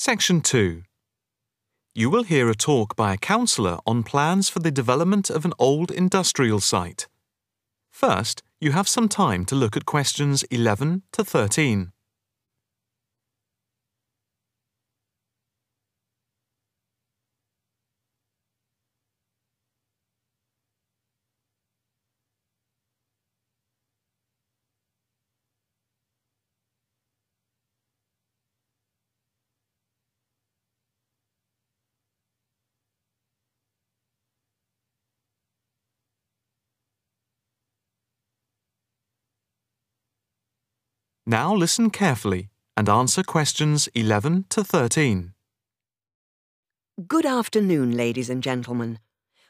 Section 2. You will hear a talk by a councillor on plans for the development of an old industrial site. First, you have some time to look at questions 11 to 13. Now listen carefully and answer questions 11 to 13. Good afternoon, ladies and gentlemen.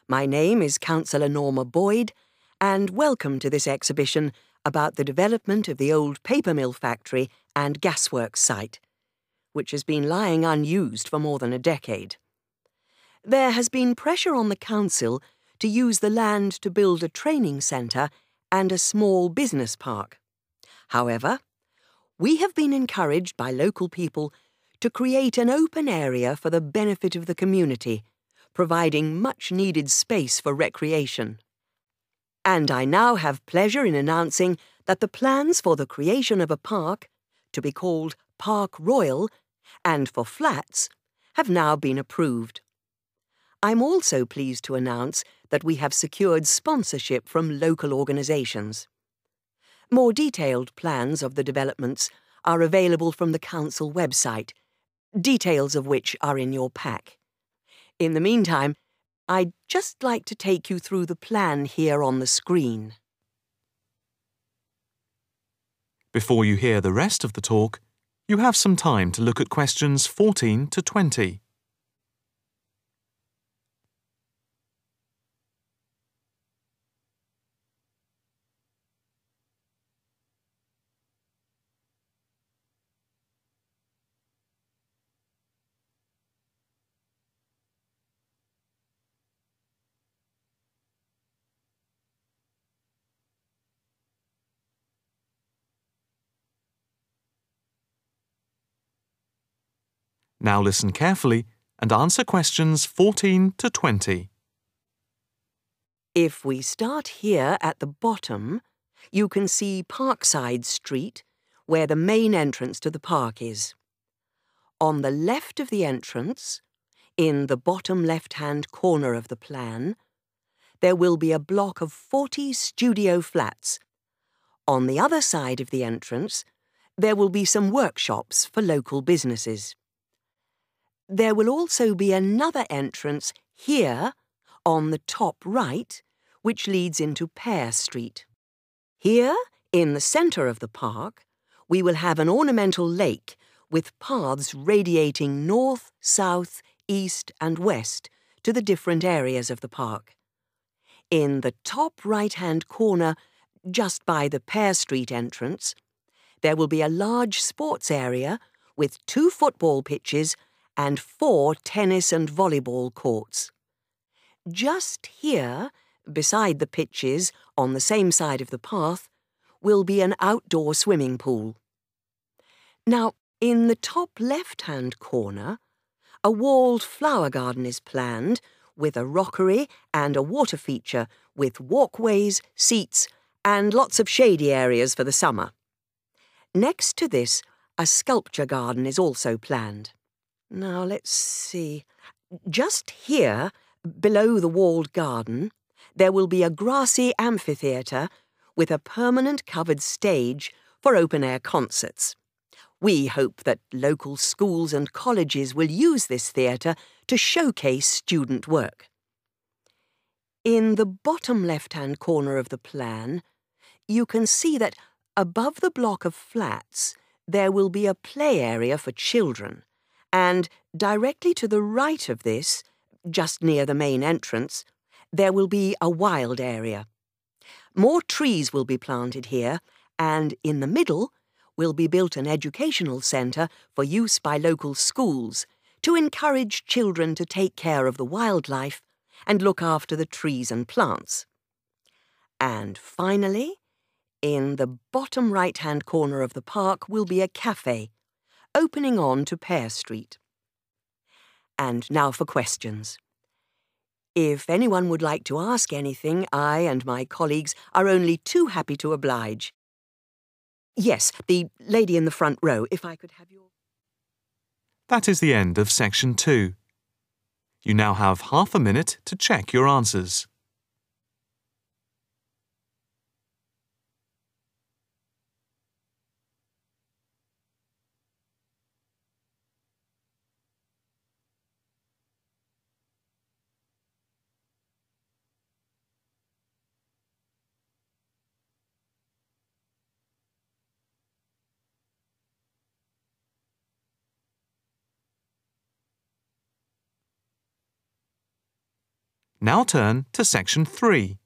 My name is Councillor Norma Boyd, and welcome to this exhibition about the development of the old paper mill factory and gasworks site, which has been lying unused for more than a decade. There has been pressure on the council to use the land to build a training centre and a small business park. However, we have been encouraged by local people to create an open area for the benefit of the community, providing much needed space for recreation. And I now have pleasure in announcing that the plans for the creation of a park, to be called Park Royal, and for flats, have now been approved. I'm also pleased to announce that we have secured sponsorship from local organisations. More detailed plans of the developments are available from the Council website, details of which are in your pack. In the meantime, I'd just like to take you through the plan here on the screen. Before you hear the rest of the talk, you have some time to look at questions 14 to 20. Now listen carefully and answer questions 14 to 20. If we start here at the bottom, you can see Parkside Street, where the main entrance to the park is. On the left of the entrance, in the bottom left-hand corner of the plan, there will be a block of 40 studio flats. On the other side of the entrance, there will be some workshops for local businesses. There will also be another entrance here on the top right, which leads into Pear Street. Here, in the centre of the park, we will have an ornamental lake with paths radiating north, south, east and west to the different areas of the park. In the top right-hand corner, just by the Pear Street entrance, there will be a large sports area with two football pitches and four tennis and volleyball courts. Just here, beside the pitches, on the same side of the path, will be an outdoor swimming pool. Now, in the top left-hand corner, a walled flower garden is planned with a rockery and a water feature with walkways, seats, and lots of shady areas for the summer. Next to this, a sculpture garden is also planned. Now, let's see. Just here, below the walled garden, there will be a grassy amphitheatre with a permanent covered stage for open-air concerts. We hope that local schools and colleges will use this theatre to showcase student work. In the bottom left-hand corner of the plan, you can see that above the block of flats there will be a play area for children and directly to the right of this, just near the main entrance, there will be a wild area. More trees will be planted here, and in the middle will be built an educational centre for use by local schools to encourage children to take care of the wildlife and look after the trees and plants. And finally, in the bottom right-hand corner of the park will be a cafe opening on to Pear Street. And now for questions. If anyone would like to ask anything, I and my colleagues are only too happy to oblige. Yes, the lady in the front row, if I could have your. That is the end of section two. You now have half a minute to check your answers. Now turn to section 3.